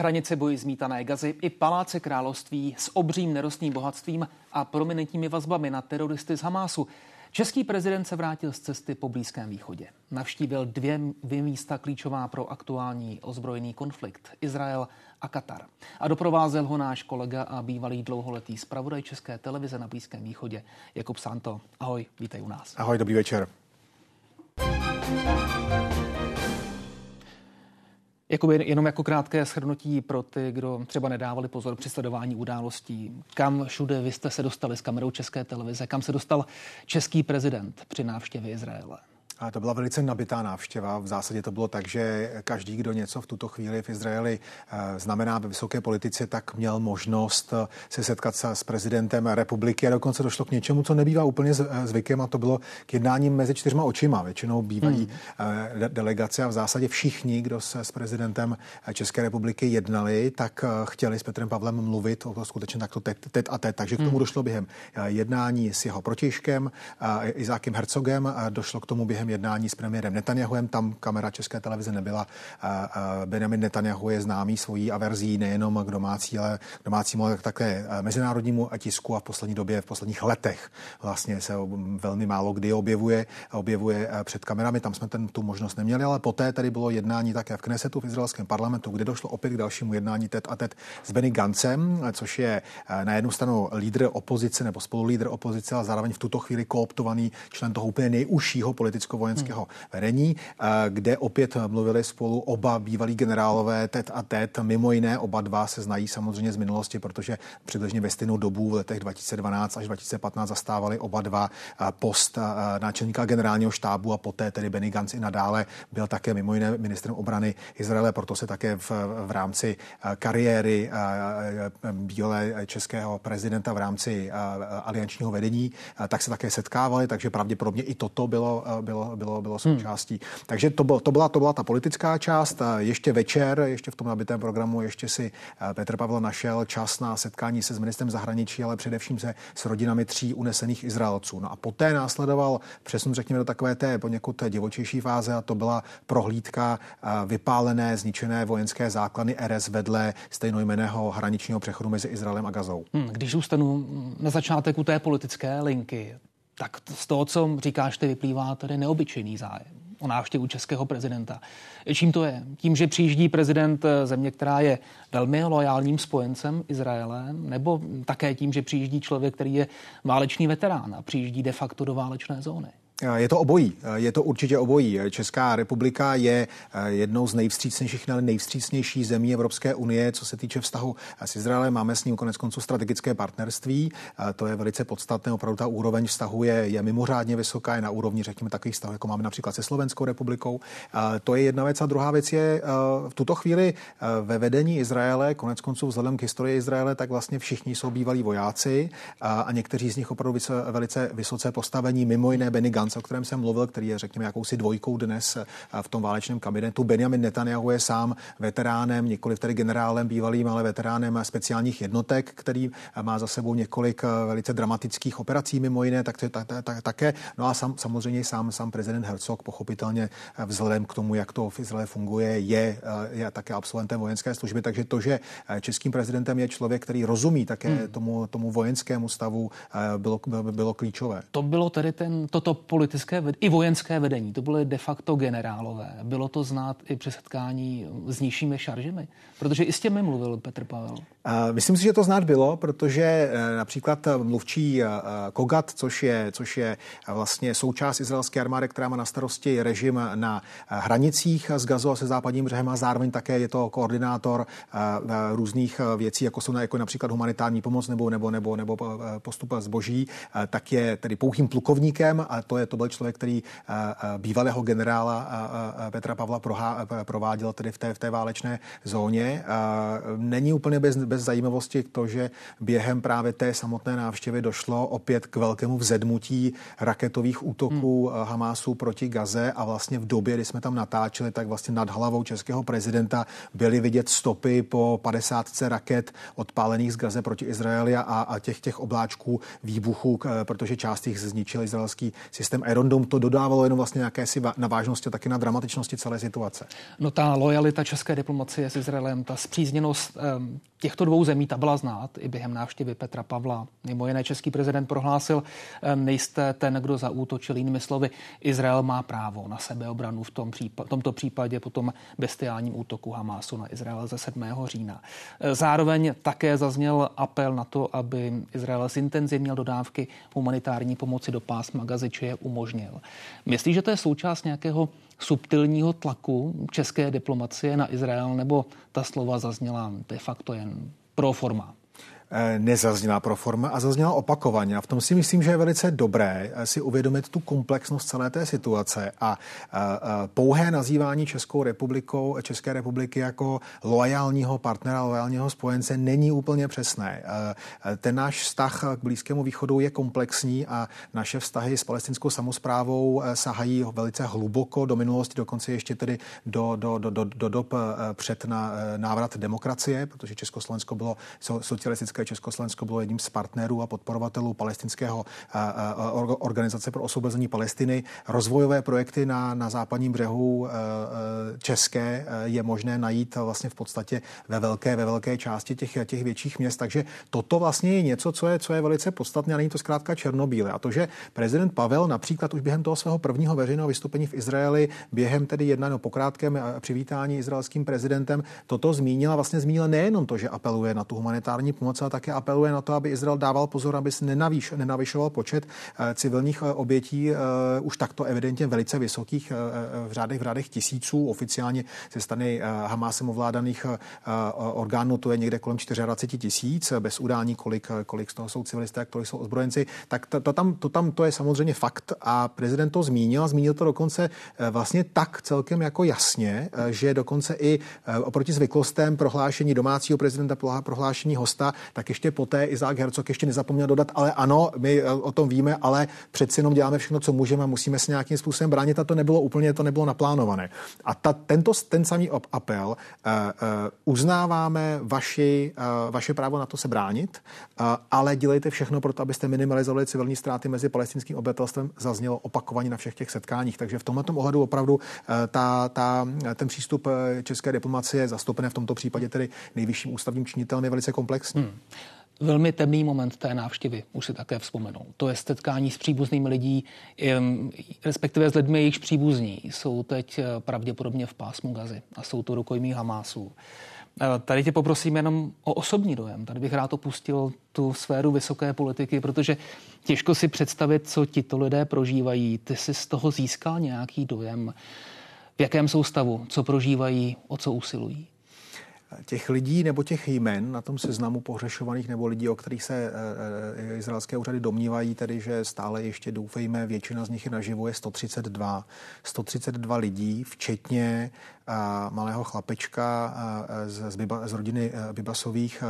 Hranice boji zmítané gazy i paláce království s obřím nerostným bohatstvím a prominentními vazbami na teroristy z Hamásu. Český prezident se vrátil z cesty po Blízkém východě. Navštívil dvě, dvě místa klíčová pro aktuální ozbrojený konflikt Izrael a Katar. A doprovázel ho náš kolega a bývalý dlouholetý zpravodaj České televize na Blízkém východě Jakub Santo. Ahoj, vítej u nás. Ahoj, dobrý večer. Jakoby jenom jako krátké shrnutí pro ty, kdo třeba nedávali pozor při sledování událostí. Kam všude vy jste se dostali s kamerou České televize? Kam se dostal český prezident při návštěvě Izraele? A to byla velice nabitá návštěva. V zásadě to bylo tak, že každý, kdo něco v tuto chvíli v Izraeli eh, znamená ve vysoké politice, tak měl možnost eh, se setkat se s prezidentem republiky a dokonce došlo k něčemu, co nebývá úplně eh, zvykem a to bylo k jednáním mezi čtyřma očima. Většinou bývají hmm. delegace a v zásadě všichni, kdo se s prezidentem České republiky jednali, tak chtěli s Petrem Pavlem mluvit o to skutečně takto teď, teď a teď. Takže k tomu hmm. došlo během jednání s jeho protěžkem Izákem Hercogem, došlo k tomu během jednání s premiérem Netanyahuem. Tam kamera České televize nebyla. Benjamin Netanyahu je známý svojí averzí nejenom k domácí, ale k domácímu, ale také mezinárodnímu tisku a v poslední době, v posledních letech vlastně se velmi málo kdy objevuje, objevuje před kamerami. Tam jsme ten, tu možnost neměli, ale poté tady bylo jednání také v Knesetu v izraelském parlamentu, kde došlo opět k dalšímu jednání tet a tet s Benny Gancem, což je na jednu stranu lídr opozice nebo spolulídr opozice, a zároveň v tuto chvíli kooptovaný člen toho úplně nejužšího politického vojenského vedení, eh, kde opět mluvili spolu oba bývalí generálové TET a TET. Mimo jiné oba dva se znají samozřejmě z minulosti, protože přibližně ve stejnou dobu v letech 2012 až 2015 zastávali oba dva eh, post eh, náčelníka generálního štábu a poté tedy Benny Gantz i nadále byl také mimo jiné ministrem obrany Izraele, proto se také v, v rámci kariéry bývalé českého prezidenta v rámci aliančního vedení, tak se také setkávali, takže pravděpodobně i toto bylo, bylo, bylo, bylo součástí. Hmm. Takže to, byl, to, byla, to byla ta politická část. Ještě večer, ještě v tom nabitém programu, ještě si eh, Petr Pavel našel čas na setkání se s ministrem zahraničí, ale především se s rodinami tří unesených Izraelců. No a poté následoval přesun, řekněme, do takové té poněkud divočejší fáze a to byla prohlídka eh, vypálené, zničené vojenské základny RS vedle stejnojmeného hraničního přechodu mezi Izraelem a Gazou. Hmm, když zůstanu na začátek u té politické linky, tak z toho, co říkáš, ty vyplývá tady neobyčejný zájem o návštěvu českého prezidenta. Čím to je? Tím, že přijíždí prezident země, která je velmi lojálním spojencem Izraele, nebo také tím, že přijíždí člověk, který je válečný veterán a přijíždí de facto do válečné zóny? Je to obojí, je to určitě obojí. Česká republika je eh, jednou z nejvstřícnějších, ale nejvstřícnější zemí Evropské unie, co se týče vztahu s Izraelem. Máme s ním konec konců strategické partnerství. To je velice podstatné. Opravdu ta úroveň vztahu je, je mimořádně vysoká, je na úrovni, řekněme, takových vztahů, jako máme například se Slovenskou republikou. To je jedna věc. A druhá věc je eh, v tuto chvíli eh, ve vedení Izraele, konec konců vzhledem k historii Izraele, tak vlastně všichni jsou bývalí vojáci a někteří z nich opravdu velice vysoce postavení, mimo jiné Benny Gantz, o kterém jsem mluvil, který je, řekněme, jakousi dvojkou dnes eh, v tom válečném kabinetu. Benjamin Netanyahu je sám veteránem, nikoli tedy generálem bývalým, ale veteránem speciálních jednotek, který eh, má za sebou několik eh, velice dramatických operací, mimo jiné, tak, tak, tak, tak také. No a sam, samozřejmě sám, sám prezident Herzog, pochopitelně vzhledem k tomu, jak to v Izraeli funguje, je, je také absolventem vojenské služby. Takže to, že českým prezidentem je člověk, který rozumí také hmm. tomu, tomu vojenskému stavu, bylo, bylo klíčové. To bylo tedy ten, toto politické i vojenské vedení. To byly de facto generálové. Bylo to znát i při setkání s nižšími šaržemi, protože i s těmi mluvil Petr Pavel. Myslím si, že to znát bylo, protože eh, například mluvčí eh, Kogat, což je, což je vlastně součást izraelské armády, která má na starosti režim na hranicích s Gazo a se západním břehem a zároveň také je to koordinátor eh, různých věcí, jako jsou jako například humanitární pomoc nebo, nebo, nebo, nebo postup zboží, tak je tedy pouhým plukovníkem a to, je, to byl člověk, který bývalého generála Petra Pavla prováděl tedy v té, v té válečné zóně. Není úplně bez, bez zajímavosti to, že během právě té samotné návštěvy došlo opět k velkému vzedmutí raketových útoků hmm. Hamásu proti Gaze a vlastně v době, kdy jsme tam natáčeli, tak vlastně nad hlavou českého prezidenta byly vidět stopy po 50 raket odpálených z Gaze proti Izraeli a, a těch, těch obláčků výbuchů, protože část jich zničil izraelský systém Dome, to dodávalo jenom vlastně nějaké si na vážnosti a taky na dramatičnosti celé situace. No ta lojalita české diplomacie s Izraelem, ta zpřízněnost um, těchto dvou zemí, ta byla znát i během návštěvy Petra Pavla. Mimo jiné český prezident prohlásil, um, nejste ten, kdo zaútočil jinými slovy. Izrael má právo na sebeobranu v tom případ, tomto případě po tom bestiálním útoku Hamásu na Izrael ze 7. října. Zároveň také zazněl apel na to, aby Izrael zintenzivnil dodávky humanitární pomoci do pásma Gazy, či je umožnil. Myslíš, že to je součást nějakého subtilního tlaku české diplomacie na Izrael, nebo ta slova zazněla de facto jen pro forma? Eh, nezazněla pro forma a zazněla opakovaně. A v tom si myslím, že je velice dobré eh, si uvědomit tu komplexnost celé té situace a eh, pouhé nazývání Českou republikou, České republiky jako loajálního partnera, loajálního spojence není úplně přesné. Ten náš vztah k Blízkému východu je komplexní a naše vztahy s palestinskou samozprávou sahají velice hluboko do minulosti, dokonce ještě tedy do, do, do, do, do dob před na, návrat demokracie, protože Československo bylo socialistické Československo bylo jedním z partnerů a podporovatelů palestinského organizace pro osvobození Palestiny. Rozvojové projekty na, na západním břehu České je možné najít vlastně v podstatě ve velké, ve velké části těch, těch větších měst. Takže toto vlastně je něco, co je, co je velice podstatné a není to zkrátka černobíle. A to, že prezident Pavel například už během toho svého prvního veřejného vystoupení v Izraeli, během tedy jednání po krátkém přivítání izraelským prezidentem, toto zmínila, vlastně zmínila nejenom to, že apeluje na tu humanitární pomoc, ale také apeluje na to, aby Izrael dával pozor, aby se nenavýš, nenavyšoval počet eh, civilních eh, obětí eh, už takto evidentně velice vysokých v řádech, v řádech tisíců. Oficiálně ze strany Hamásem ovládaných orgánů to je někde kolem 24 tisíc, bez udání, kolik, kolik z toho jsou civilisté, kolik jsou ozbrojenci. Tak to, to, tam, to tam to je samozřejmě fakt a prezident to zmínil zmínil to dokonce vlastně tak celkem jako jasně, že dokonce i oproti zvyklostem prohlášení domácího prezidenta, prohlášení hosta, ještě poté Izák Hercog ještě nezapomněl dodat, ale ano, my eh, o tom víme, ale přeci jenom děláme všechno, co můžeme a musíme se nějakým způsobem bránit a to nebylo úplně, to nebylo naplánované. A ta, tento, ten samý apel uh, uh, uznáváme vaši, uh, vaše právo na to se bránit, uh, ale dělejte všechno pro to, abyste minimalizovali civilní ztráty mezi palestinským obyvatelstvem, zaznělo opakovaně na všech těch setkáních. Takže v tomto ohledu opravdu uh, ta, ta, ten přístup české diplomacie zastoupené v tomto případě tedy nejvyšším ústavním činitelem je velice komplexní. Hmm velmi temný moment té návštěvy, už si také vzpomenou. To je setkání s příbuznými lidí, respektive s lidmi, jejichž příbuzní jsou teď eh, pravděpodobně v pásmu Gazy a jsou to rukojmí Hamásu. Eh, tady tě poprosím jenom o osobní dojem. Tady bych rád opustil tu sféru vysoké politiky, protože těžko si představit, co tito lidé prožívají. Ty jsi z toho získal nějaký dojem, v jakém jsou stavu, co prožívají, o co usilují těch lidí nebo těch jmen na tom seznamu pohřešovaných nebo lidí, o kterých se e, izraelské úřady domnívají, tedy že stále ještě doufejme, většina z nich je naživu, je 132. 132 lidí, včetně a, malého chlapečka z, z, Biba, z rodiny Bibasových.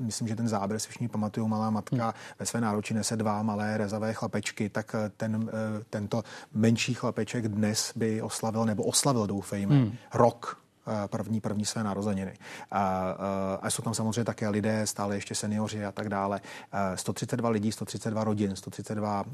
Myslím, že ten záběr si všichni pamatují, malá matka hmm. ve své náruči nese dva malé rezavé chlapečky, tak ten, tento menší chlapeček dnes by oslavil, nebo oslavil, doufejme, hmm. rok Eh, první, první své narozeniny. A, a jsou tam samozřejmě také lidé, stále ještě seniori a tak dále. 132 eh, lidí, 132 rodin, 132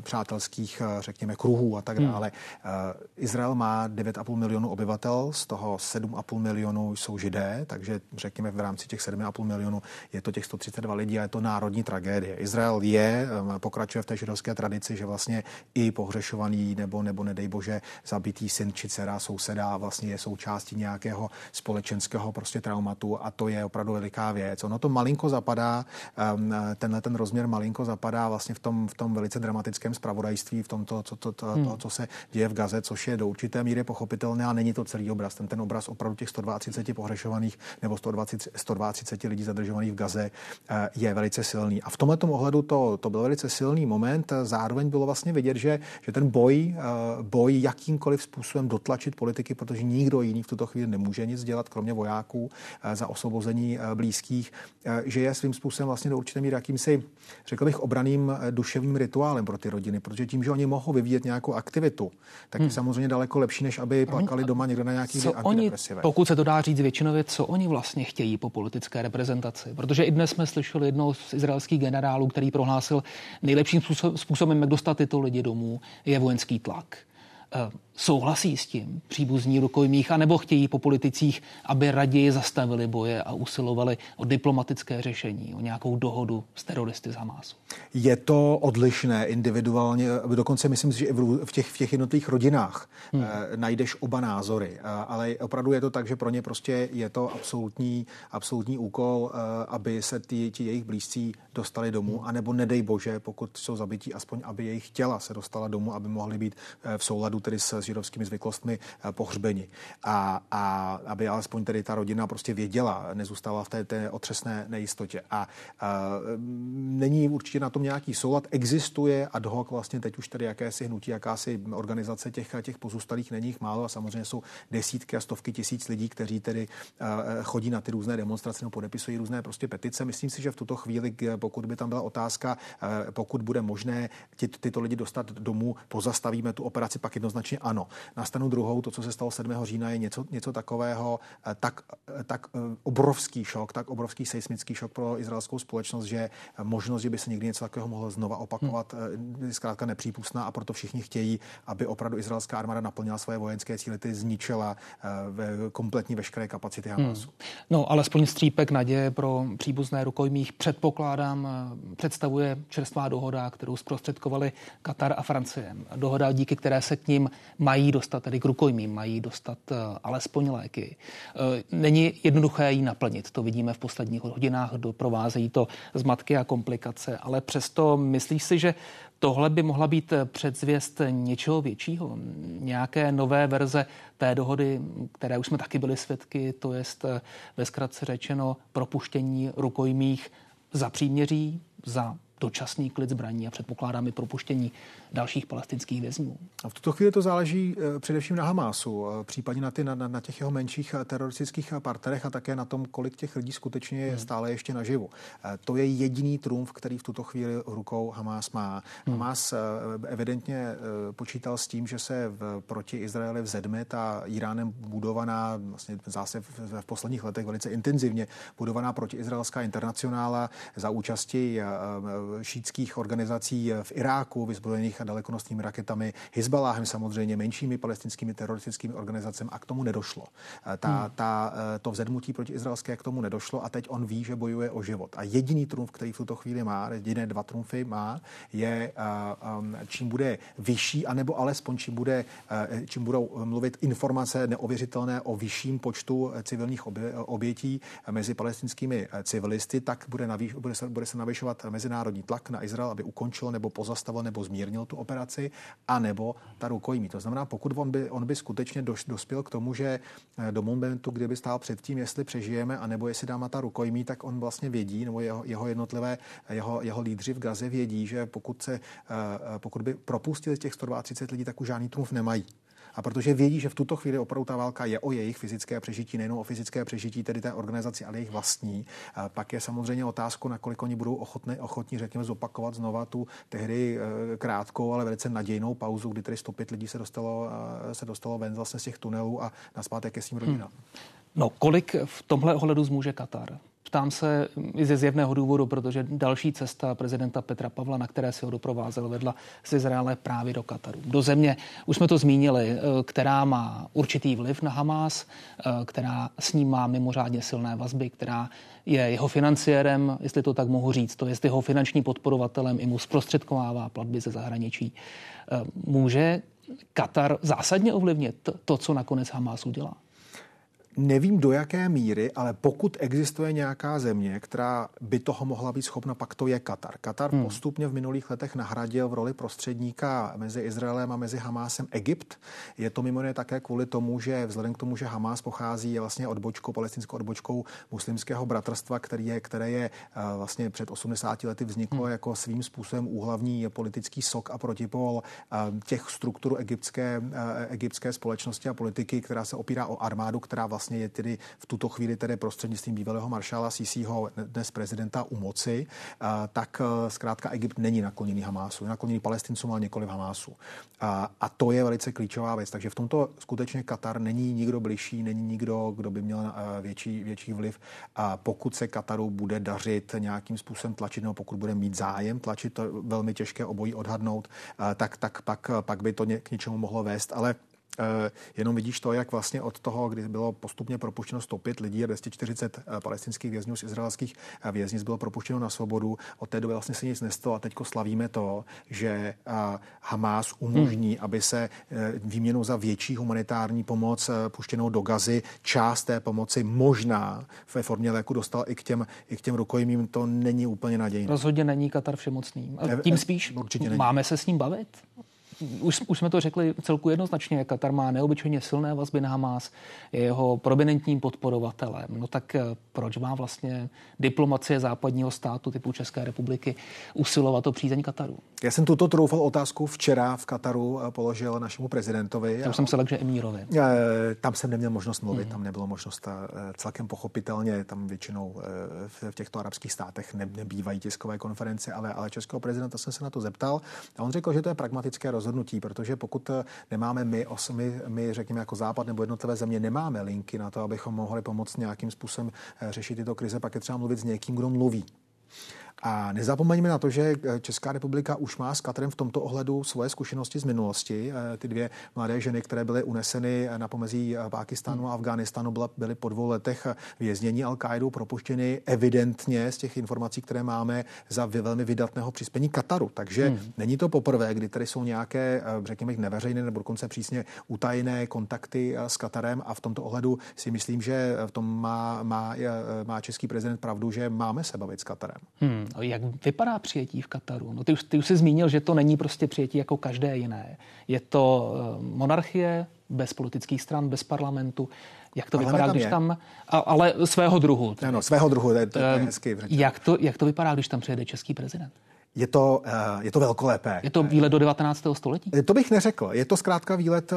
přátelských, řekněme, kruhů a tak hmm. dále. Hmm. Izrael má 9,5 milionů obyvatel, z toho 7,5 milionů jsou židé, takže řekněme v rámci těch 7,5 milionů je to těch 132 lidí a je to národní tragédie. Izrael je, pokračuje v té židovské tradici, že vlastně i pohřešovaný nebo, nebo nedej bože zabitý syn či dcera souseda vlastně je součástí nějakého společenského prostě traumatu a to je opravdu veliká věc. Ono to malinko zapadá, tenhle ten rozměr malinko zapadá vlastně v tom, v tom velice dramatickém spravodajství, v tom, to, to, to, to, hmm. to, co se děje v Gaze, což je do určité míry pochopitelné a není to celý obraz. Ten, ten obraz opravdu těch 132 pohrešovaných nebo 120, 120 lidí zadržovaných v Gaze eh, je velice silný. A v tomhle ohledu to, to byl velice silný moment. Zároveň bylo vlastně vidět, že, že ten boj, eh, boj jakýmkoliv způsobem dotlačit politiky, protože nikdo jiný v tuto chvíli nemůže nic dělat, kromě vojáků za osvobození blízkých, že je svým způsobem vlastně do určité míry jakýmsi, řekl bych, obraným duševním rituálem pro ty rodiny, protože tím, že oni mohou vyvíjet nějakou aktivitu, tak je hmm. samozřejmě daleko lepší, než aby plakali doma někde na nějaký co oni, pokud se to dá říct většinově, co oni vlastně chtějí po politické reprezentaci. Protože i dnes jsme slyšeli jednoho z izraelských generálů, který prohlásil, nejlepším způsobem, jak dostat tyto lidi domů, je vojenský tlak. Souhlasí s tím příbuzní rukojmích, anebo chtějí po politicích, aby raději zastavili boje a usilovali o diplomatické řešení, o nějakou dohodu s teroristy z Hamásu? Je to odlišné individuálně, dokonce myslím si, že i v těch, v těch jednotlivých rodinách hmm. eh, najdeš oba názory, eh, ale opravdu je to tak, že pro ně prostě je to absolutní, absolutní úkol, eh, aby se ti, ti jejich blízcí dostali domů, hmm. anebo nedej bože, pokud jsou zabití, aspoň aby jejich těla se dostala domů, aby mohly být eh, v souladu tedy s židovskými zvyklostmi eh, pohřbeni. A, a aby alespoň tedy ta rodina prostě věděla, nezůstala v té, té otřesné nejistotě. A, a není určitě na tom nějaký soulad. Existuje ad hoc vlastně teď už tady jakési hnutí, jakási organizace těch, těch pozůstalých, není jich málo a samozřejmě jsou desítky a stovky tisíc lidí, kteří tedy uh, chodí na ty různé demonstrace nebo podepisují různé prostě petice. Myslím si, že v tuto chvíli, pokud by tam byla otázka, pokud bude možné ty, tyto lidi dostat domů, pozastavíme tu operaci, pak jednoznačně ano. Na stranu druhou, to, co se stalo 7. října, je něco, něco takového, eh, tak, eh, tak eh, obrovský šok, tak obrovský seismický šok pro izraelskou společnost, že možnost, že by se někdy něco takového mohlo znova opakovat, hmm. je zkrátka nepřípustná a proto všichni chtějí, aby opravdu izraelská armáda naplnila svoje vojenské cíle, ty zničila ve kompletní veškeré kapacity Hamasu. Hmm. No, alespoň střípek naděje pro příbuzné rukojmích předpokládám, představuje čerstvá dohoda, kterou zprostředkovali Katar a Francie. Dohoda, díky které se k ním mají dostat, tedy k rukojmím, mají dostat uh, alespoň léky. Uh, není jednoduché ji naplnit, to vidíme v posledních hodinách, doprovázejí to zmatky a komplikace, ale přesto myslíš si, že tohle by mohla být předzvěst něčeho většího, nějaké nové verze té dohody, které už jsme taky byli svědky, to je eh, ve zkratce řečeno propuštění rukojmích za příměří, za dočasný klid zbraní a předpokládám i propuštění dalších palestinských vězňů. A v tuto chvíli to záleží eh, především na Hamásu, eh, případně na, ty, na, na těch jeho menších eh, teroristických partnerech a také na tom, kolik těch lidí skutečně je hmm. stále ještě naživu. To je jediný trumf, který v tuto chvíli rukou Hamás má. Hmm. Hamás evidentně počítal s tím, že se v, proti Izraeli vzedme ta Iránem budovaná, vlastně zase v, v posledních letech velice intenzivně budovaná protiizraelská internacionála za účasti šítských organizací v Iráku, vyzbrojených a dalekonosnými raketami, Hezballahem samozřejmě, menšími palestinskými teroristickými organizacemi a k tomu nedošlo. Eh, ta, hmm. ta, eh, to vzedmutí proti izraelské k tomu nedošlo a teď on ví, že bojuje o život. A jediný trumf, který v tuto chvíli má, jediné dva trumfy má, je eh, čím bude vyšší, anebo alespoň čím, bude, čím budou mluvit informace neověřitelné o vyšším počtu civilních obětí mezi palestinskými civilisty, tak bude, navýš, bude, se, bude se navyšovat mezinárodní mezinárodní tlak na Izrael, aby ukončil nebo pozastavil nebo zmírnil tu operaci, anebo ta rukojmí. To znamená, pokud on by, on by skutečně doš, dospěl k tomu, že eh, do momentu, kdyby stál před tím, jestli přežijeme, anebo jestli dáme ta rukojmí, tak on vlastně vědí, nebo jeho, jeho jednotlivé, jeho, jeho lídři v Gaze vědí, že pokud, se, eh, eh, pokud by propustili těch 130 lidí, tak už žádný trumf nemají. A protože vědí, že v tuto chvíli opravdu ta válka je o jejich fyzické přežití, nejenom o fyzické přežití tedy té organizaci, ale jejich vlastní, pak je samozřejmě otázka, nakolik oni budou ochotní, ochotní, řekněme, zopakovat znova tu tehdy eh, krátkou, ale velice nadějnou pauzu, kdy tedy 105 lidí se dostalo, se dostalo ven vlastně z těch tunelů a naspátek ke svým rodinám. Hmm. No, kolik v tomhle ohledu zmůže Katar? Ptám se i ze zjevného důvodu, protože další cesta prezidenta Petra Pavla, na které se ho doprovázel, vedla z Izraele právě do Kataru. Do země, už jsme to zmínili, eh, která má určitý vliv na Hamas, eh, která s ním má mimořádně silné vazby, která je jeho financiérem, jestli to tak mohu říct, to je jeho finanční podporovatelem, i mu zprostředkovává platby ze zahraničí. Eh, může Katar zásadně ovlivnit to, co nakonec Hamas udělá? Nevím do jaké míry, ale pokud existuje nějaká země, která by toho mohla být schopna, pak to je Katar. Katar hmm. postupně v minulých letech nahradil v roli prostředníka mezi Izraelem a mezi Hamásem Egypt. Je to mimo jiné také kvůli tomu, že vzhledem k tomu, že Hamás pochází je vlastně odbočkou, palestinskou odbočkou muslimského bratrstva, který je, které je eh, vlastně před 80 lety vzniklo hmm. jako svým způsobem úhlavní politický sok a protipol eh, těch struktur egyptské, eh, egyptské společnosti a politiky, která se opírá o armádu, která vlastně je tedy v tuto chvíli tedy prostřednictvím bývalého maršála Sisiho, dnes prezidenta u moci, tak zkrátka Egypt není nakloněný Hamásu, je nakloněný palestincům, ale nikoli v Hamásu. A, a to je velice klíčová věc. Takže v tomto skutečně Katar není nikdo bližší, není nikdo, kdo by měl větší, větší vliv. A pokud se Kataru bude dařit nějakým způsobem tlačit, nebo pokud bude mít zájem tlačit, to velmi těžké obojí odhadnout, tak, tak pak, pak by to k něčemu mohlo vést. Ale jenom vidíš to, jak vlastně od toho, kdy bylo postupně propuštěno 105 lidí a 240 eh, palestinských vězňů z izraelských eh, věznic bylo propuštěno na svobodu. Od té doby vlastně se nic nestalo a teďko slavíme to, že Hamas umožní, hmm. aby se výměnou za větší humanitární pomoc puštěnou do Gazy část té pomoci možná ve formě léku dostal i k těm, i k těm rukojmím. To není úplně nadějné. Rozhodně není Katar všemocný. Tím spíš Určitě není. máme se s ním bavit? Už, už jsme to řekli celku jednoznačně, Katar má neobyčejně silné vazby na Hamas, je jeho prominentním podporovatelem. No tak eh, proč má vlastně diplomacie západního státu typu České republiky usilovat o přízeň Kataru? Já jsem tuto troufal otázku včera v Kataru eh, položil našemu prezidentovi. Tam jsem se lekl, že Emírovi. Eh, tam jsem neměl možnost mluvit, mm. tam nebylo možnost celkem pochopitelně, tam většinou v těchto arabských státech nebývají tiskové konference, ale, ale českého prezidenta jsem se na to zeptal a on řekl, že to je pragmatické rozhodnutí protože pokud eh, nemáme my, my, my, řekněme, jako Západ nebo jednotlivé země, nemáme linky na to, abychom mohli pomoct nějakým způsobem eh, řešit tyto krize, pak je třeba mluvit s někým, kdo mluví. A nezapomeňme na to, že eh, Česká republika už má s Katrem v tomto ohledu svoje zkušenosti z minulosti. Eh, ty dvě mladé ženy, které byly uneseny na pomezí eh, Pákistánu a Afghánistánu, byly po dvou letech věznění al qaidou propuštěny evidentně z těch informací, které máme za velmi vydatného přispění Kataru. Takže hmm. není to poprvé, kdy tady jsou nějaké, řekněme, neveřejné nebo dokonce přísně utajené kontakty s Katarem a v tomto ohledu si myslím, že v tom má, má, má český prezident pravdu, že máme se bavit s Katarem. Hmm. Jak vypadá přijetí v Kataru? No ty, už, ty už jsi zmínil, že to není prostě přijetí jako každé jiné. Je to eh, monarchie bez politických stran, bez parlamentu. Jak to vypadá, když je. tam... Ale svého druhu. Ano, svého druhu, to je, to je eh, hezky. Jak to, jak to vypadá, když tam přijede český prezident? Je to, eh, je to velkolepé. Je to výlet do 19. století? To bych neřekl. Je to zkrátka výlet eh,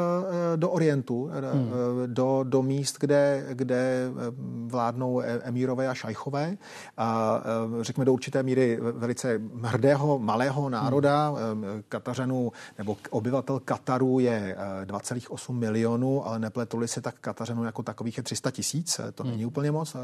do Orientu, eh, hmm. do, do míst, kde, kde vládnou e, emírové a šajchové. A řekněme do určité míry velice hrdého, malého národa. Hmm. Katařanů nebo obyvatel Kataru je 2,8 milionů, ale nepletuli se tak Katařanů jako takových je 300 tisíc. To hmm. není úplně moc.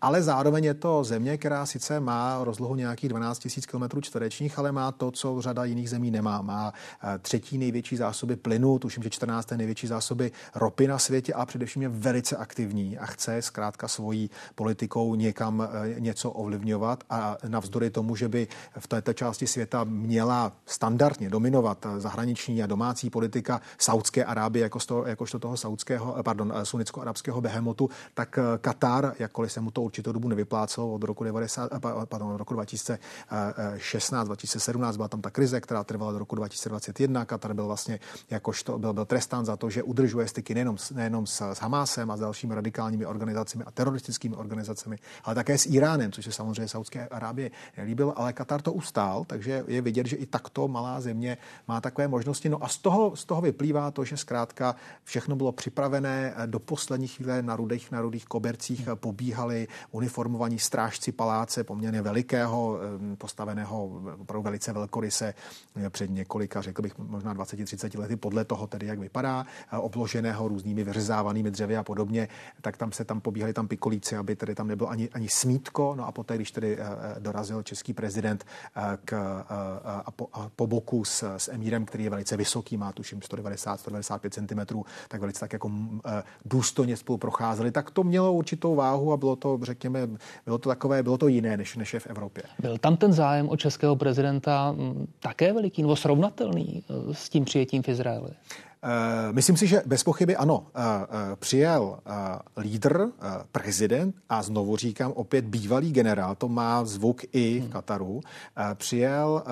Ale zároveň je to země, která sice má rozlohu nějakých 12 tisíc km kilometrů čtverečních, ale má to, co řada jiných zemí nemá. Má eh, třetí největší zásoby plynu, tuším, že 14. největší zásoby ropy na světě a především je velice aktivní a chce zkrátka svojí politikou někam eh, něco ovlivňovat a navzdory tomu, že by v této části světa měla standardně dominovat eh, zahraniční a domácí politika Saudské Arábie jakožto, jakožto toho saudského, pardon, sunnicko-arabského behemotu, tak Katar, jakkoliv se mu to určitou dobu nevyplácelo od roku, 90, pardon, roku 2000, 2016, 2017 byla tam ta krize, která trvala do roku 2021. Katar byl vlastně jakožto byl, byl trestán za to, že udržuje styky nejenom, nejenom s, s Hamásem a s dalšími radikálními organizacemi a teroristickými organizacemi, ale také s Iránem, což se samozřejmě Saudské Arábie nelíbil, ale Katar to ustál, takže je vidět, že i takto malá země má takové možnosti. No a z toho, z toho vyplývá to, že zkrátka všechno bylo připravené do poslední chvíle na rudých, na rudých kobercích pobíhali uniformovaní strážci paláce poměrně velikého, postaveného postaveného opravdu velice velkoryse eh, před několika, řekl bych možná 20-30 lety, podle toho tedy, jak vypadá, eh, obloženého různými vyřezávanými dřevy a podobně, tak tam se tam pobíhali tam pikolíci, aby tedy tam nebylo ani, ani smítko. No a poté, když tedy eh, dorazil český prezident k, a po, a po boku s, s emírem, který je velice vysoký, má tuším 190-195 cm, tak velice tak jako důstojně spolu procházeli, tak to mělo určitou váhu a bylo to, řekněme, bylo to takové, bylo to jiné, než, než je v Evropě. Byl tam ten zájem o českého prezidenta také veliký nebo srovnatelný eh, s tím přijetím v Izraeli? Myslím si, že bez pochyby ano. Přijel lídr, prezident a znovu říkám opět bývalý generál, to má zvuk i v Kataru, přijel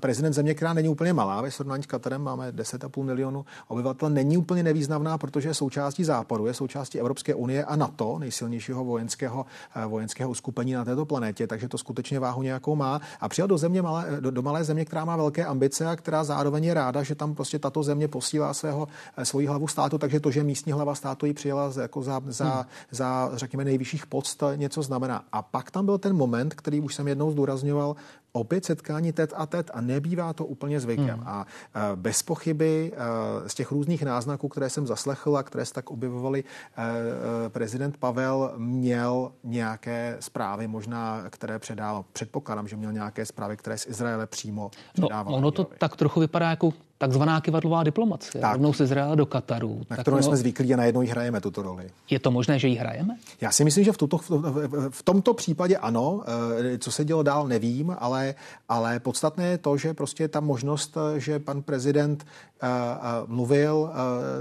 prezident země, která není úplně malá, ve srovnání s Katarem máme 10,5 milionu obyvatel, není úplně nevýznamná, protože je součástí Západu, je součástí Evropské unie a NATO, nejsilnějšího vojenského, vojenského uskupení na této planetě, takže to skutečně váhu nějakou má. A přijel do země malé, do, do malé země, která má velké ambice a která zároveň je ráda, že tam prostě tato země posílá svého, eh, svoji hlavu státu, takže to, že místní hlava státu ji přijela jako za, za, hmm. za, řekněme, nejvyšších podst, něco znamená. A pak tam byl ten moment, který už jsem jednou zdůrazňoval, opět setkání tet a tet a nebývá to úplně zvykem. Hmm. A e, bez pochyby z těch různých náznaků, které jsem zaslechl a které se tak objevovaly, prezident Pavel měl nějaké zprávy, možná, které předával. Předpokládám, že měl nějaké zprávy, které z Izraele přímo předával. No, ono to tak trochu vypadá jako takzvaná kivadlová diplomacie. Tak. Rovnou z Izraela do Kataru. Na kterou ono... jsme zvyklí a najednou ji hrajeme tuto roli. Je to možné, že ji hrajeme? Já si myslím, že v, tuto, v, v tomto případě ano. Co se dělo dál, nevím, ale ale, podstatné je to, že prostě ta možnost, že pan prezident uh, mluvil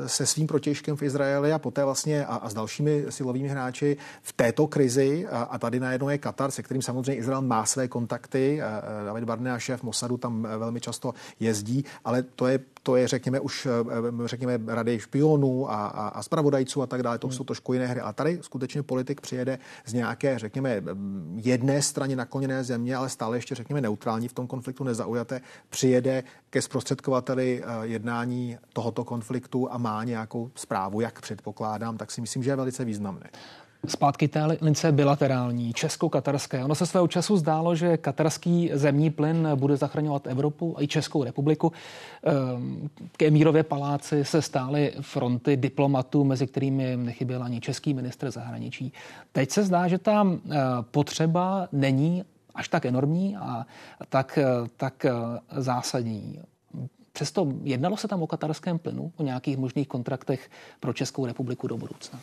se svým protěžkem v Izraeli a poté vlastně a, a s dalšími silovými hráči v této krizi a, a tady najednou je Katar, se kterým samozřejmě Izrael má své kontakty. David Barnea, šéf Mossadu, tam velmi často jezdí, ale to je to je, řekněme, už řekněme, rady špionů a, a, a spravodajců a tak dále, to hmm. jsou trošku jiné hry. A tady skutečně politik přijede z nějaké, řekněme, jedné straně nakloněné země, ale stále ještě, řekněme, neutrální v tom konfliktu, nezaujaté, přijede ke zprostředkovateli eh, jednání tohoto konfliktu a má nějakou zprávu, jak předpokládám, tak si myslím, že je velice významné. Zpátky té lince bilaterální, česko-katarské. Ono se svého času zdálo, že katarský zemní plyn bude zachraňovat Evropu a i Českou republiku. Ehm, k Emírově paláci se stály fronty diplomatů, mezi kterými nechyběl ani český ministr zahraničí. Teď se zdá, že ta eh, potřeba není až tak enormní a tak, tak zásadní. Přesto jednalo se tam o katarském plynu, o nějakých možných kontraktech pro Českou republiku do budoucna.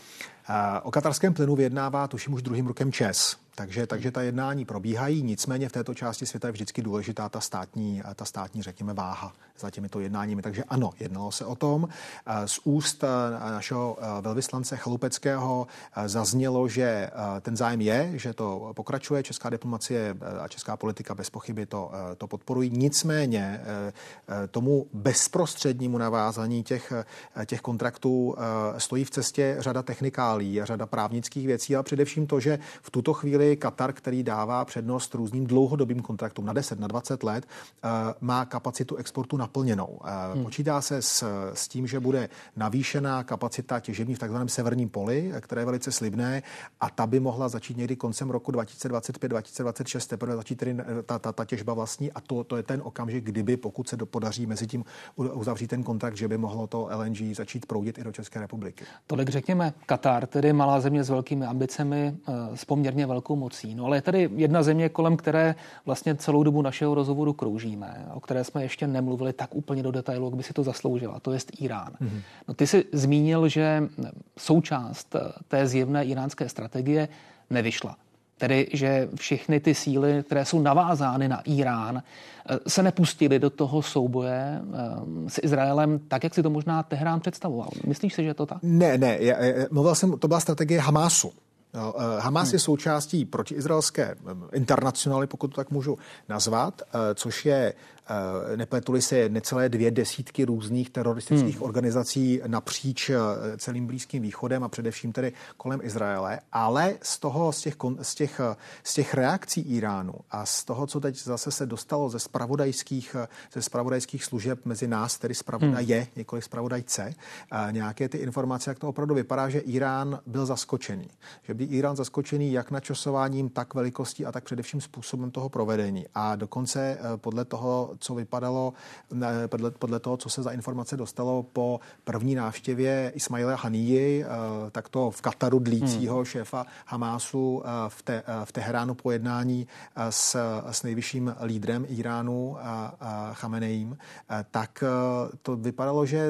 O katarském plynu vyjednává, tuším, už druhým rokem ČES. Takže, takže ta jednání probíhají, nicméně v této části světa je vždycky důležitá ta státní, ta státní, řekněme, váha za těmito jednáními. Takže ano, jednalo se o tom. Z úst našeho velvyslance Chalupeckého zaznělo, že ten zájem je, že to pokračuje. Česká diplomacie a česká politika bez pochyby to, to podporují. Nicméně tomu bezprostřednímu navázání těch, těch kontraktů stojí v cestě řada technikálí a řada právnických věcí, ale především to, že v tuto chvíli chvíli Katar, který dává přednost různým dlouhodobým kontraktům na 10, na 20 let, eh, má kapacitu exportu naplněnou. Eh, hmm. Počítá se s, s tím, že bude navýšená kapacita těžební v takzvaném severním poli, které je velice slibné a ta by mohla začít někdy koncem roku 2025-2026, teprve začít tedy eh, ta, ta, ta těžba vlastní a to, to je ten okamžik, kdyby, pokud se podaří mezi tím uzavřít ten kontrakt, že by mohlo to LNG začít proudit i do České republiky. Tolik řekněme Katar, tedy malá země s velkými ambicemi, s poměrně velkou velkou mocí. No ale je tady jedna země, kolem které vlastně celou dobu našeho rozhovoru kroužíme, o které jsme ještě nemluvili tak úplně do detailu, jak by si to zasloužila, to je Irán. Mm-hmm. No ty jsi zmínil, že součást té zjevné iránské strategie nevyšla. Tedy, že všechny ty síly, které jsou navázány na Irán, se nepustili do toho souboje eh, s Izraelem tak, jak si to možná Teherán představoval. Myslíš si, že je to tak? Ne, ne. Já, mluvil jsem, to byla strategie Hamásu. No, eh, Hamas hmm. je součástí protiizraelské eh, internacionály, pokud to tak můžu nazvat, eh, což je Eh, nepletuli se necelé dvě desítky různých teroristických hmm. organizací napříč eh, celým Blízkým východem a především tedy kolem Izraele, ale z toho, z těch, z těch, z těch reakcí Iránu a z toho, co teď zase se dostalo ze spravodajských, ze spravodajských služeb mezi nás, tedy spravodaje, hmm. několik spravodajce, nějaké ty informace, jak to opravdu vypadá, že Irán byl zaskočený. Že byl Irán zaskočený jak načasováním, tak velikostí a tak především způsobem toho provedení. A dokonce eh, podle toho, co vypadalo podle, podle toho, co se za informace dostalo po první návštěvě Ismaila Haníji, eh, tak to v Kataru dlícího hmm. šéfa Hamásu eh, v, te, eh, v Teheránu po jednání s, s nejvyšším lídrem Iránu a, a Chameneím, tak to vypadalo, že,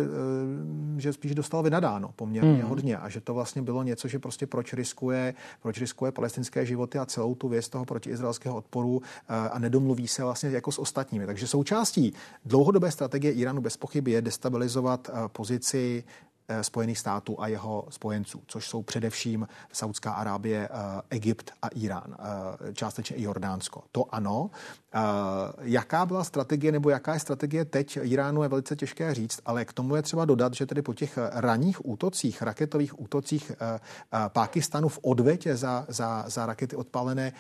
že spíš dostal vynadáno poměrně hmm. hodně a že to vlastně bylo něco, že prostě proč riskuje, proč riskuje palestinské životy a celou tu věc toho protiizraelského odporu a nedomluví se vlastně jako s ostatními. Takže součástí. Dlouhodobé strategie Iránu bez pochyby je destabilizovat pozici Eh, Spojených států a jeho spojenců, což jsou především Saudská Arábie, eh, Egypt a Irán, eh, částečně i Jordánsko. To ano. Jaká byla strategie nebo jaká je strategie teď Iránu je velice těžké říct, ale k tomu je třeba dodat, že tedy po těch ranních útocích, raketových útocích Pákistanu v odvetě za, za, za rakety odpalené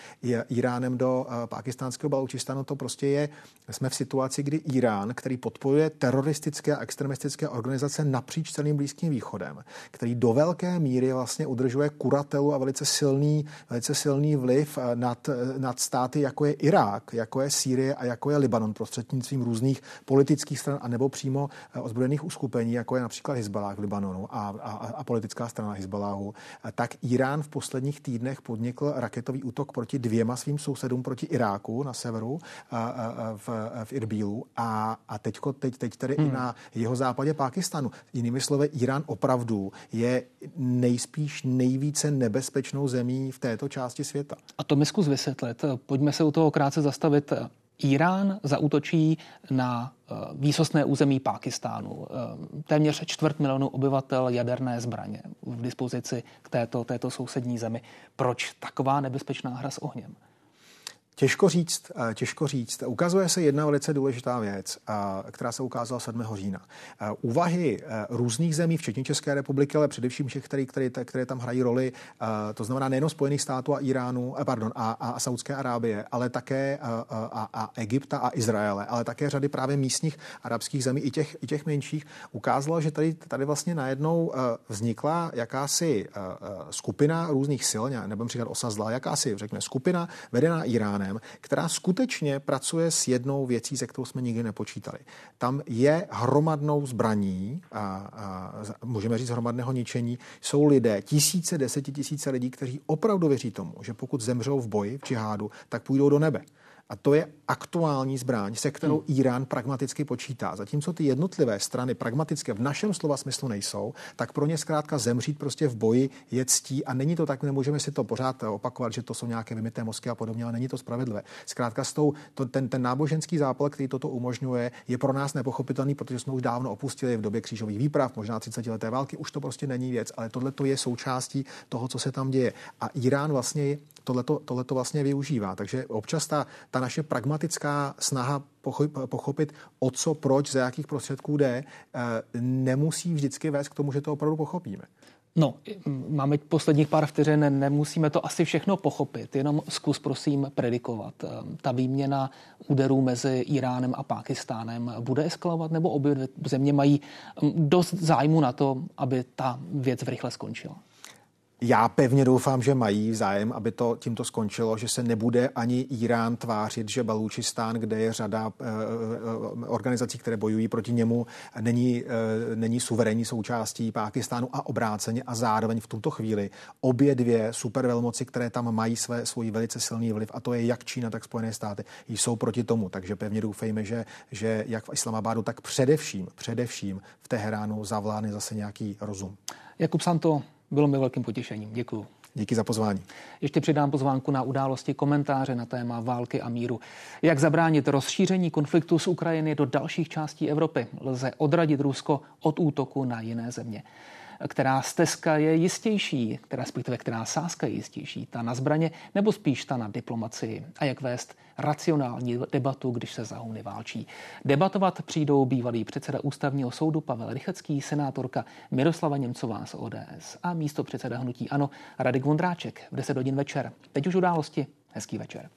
Iránem do pakistánského Balučistanu, to prostě je, jsme v situaci, kdy Irán, který podporuje teroristické a extremistické organizace napříč celým blízkým Blízkým východem, který do velké míry vlastně udržuje kuratelu a velice silný, velice silný vliv eh, nad, eh, nad státy, jako je Irák, jako je Sýrie a jako je Libanon prostřednictvím různých politických stran a nebo přímo eh, ozbrojených uskupení, jako je například Hezbollah v Libanonu a, a, a politická strana Hezbollahu, tak Irán v posledních týdnech podnikl raketový útok proti dvěma svým sousedům proti Iráku na severu a, a, v, v Irbílu a, a teďko, teď, teď tedy hmm. i na jeho západě Pákistánu. Jinými slovy, Irán opravdu je nejspíš nejvíce nebezpečnou zemí v této části světa. A to mi zkus vysvětlit. Pojďme se u toho krátce zastavit. Irán zautočí na eh, výsostné území Pákistánu. Eh, téměř čtvrt milionu obyvatel jaderné zbraně v dispozici k této, této sousední zemi. Proč taková nebezpečná hra s ohněm? Těžko říct, eh, těžko říct. Ukazuje se jedna velice důležitá věc, eh, která se ukázala 7. října. Eh, úvahy různých zemí, včetně České republiky, ale především všech, které, které, které tam hrají roli, to znamená nejen Spojených států a Iránu, pardon, a, a Saudské Arábie, ale také a, a, a Egypta a Izraele, ale také řady právě místních arabských zemí, i těch, i těch menších, ukázalo, že tady, tady vlastně najednou vznikla jakási skupina různých sil, nebo říkat osazla, jakási, řekněme, skupina vedená Iránem, Iránem, která skutečně pracuje s jednou věcí, se kterou jsme nikdy nepočítali. Tam je hromadnou zbraní, a, a můžeme říct hromadného ničení, jsou lidé, tisíce, desetitisíce lidí, kteří opravdu věří tomu, že pokud zemřou v boji, v džihádu, tak půjdou do nebe. A to je aktuální zbraň, se kterou hmm. Irán pragmaticky počítá. Zatímco ty jednotlivé strany pragmatické v našem slova smyslu nejsou, tak pro ně zkrátka zemřít prostě v boji je ctí a není to tak, nemůžeme si to pořád opakovat, že to jsou nějaké vymité mozky a podobně, ale není to spravedlivé. Zkrátka s tou, to, ten, ten náboženský zápal, který toto umožňuje, je pro nás nepochopitelný, protože jsme už dávno opustili v době křížových výprav, možná 30 leté války, už to prostě není věc, ale tohle to je součástí toho, co se tam děje. A Irán vlastně tohleto, tohleto vlastně využívá. Takže občas ta, ta naše pragmatická snaha pochopit, o co, proč, za jakých prostředků jde, eh, nemusí vždycky vést k tomu, že to opravdu pochopíme. No, máme posledních pár vteřin, nemusíme to asi všechno pochopit, jenom zkus prosím predikovat. Eh, ta výměna úderů mezi Iránem a Pákistánem bude eskalovat, nebo obě země mají hm, dost zájmu na to, aby ta věc rychle skončila? Já pevně doufám, že mají zájem, aby to tímto skončilo, že se nebude ani Irán tvářit, že Balučistán, kde je řada eh, eh, organizací, které bojují proti němu, není, eh, není suverénní součástí Pákistánu a obráceně a zároveň v tuto chvíli obě dvě supervelmoci, které tam mají své, svůj velice silný vliv, a to je jak Čína, tak Spojené státy, jsou proti tomu. Takže pevně doufejme, že, že jak v Islamabadu, tak především, především v Teheránu zavládne zase nějaký rozum. Jakub Santo, bylo mi velkým potěšením. Děkuji. Díky za pozvání. Ještě přidám pozvánku na události komentáře na téma války a míru. Jak zabránit rozšíření konfliktu z Ukrajiny do dalších částí Evropy? Lze odradit Rusko od útoku na jiné země která stezka je jistější, která respektive která sázka je jistější, ta na zbraně nebo spíš ta na diplomacii a jak vést racionální debatu, když se zahuny válčí. Debatovat přijdou bývalý předseda ústavního soudu Pavel Rychecký, senátorka Miroslava Němcová z ODS a místo předseda hnutí Ano Radek Vondráček v 10 hodin večer. Teď už události. Hezký večer.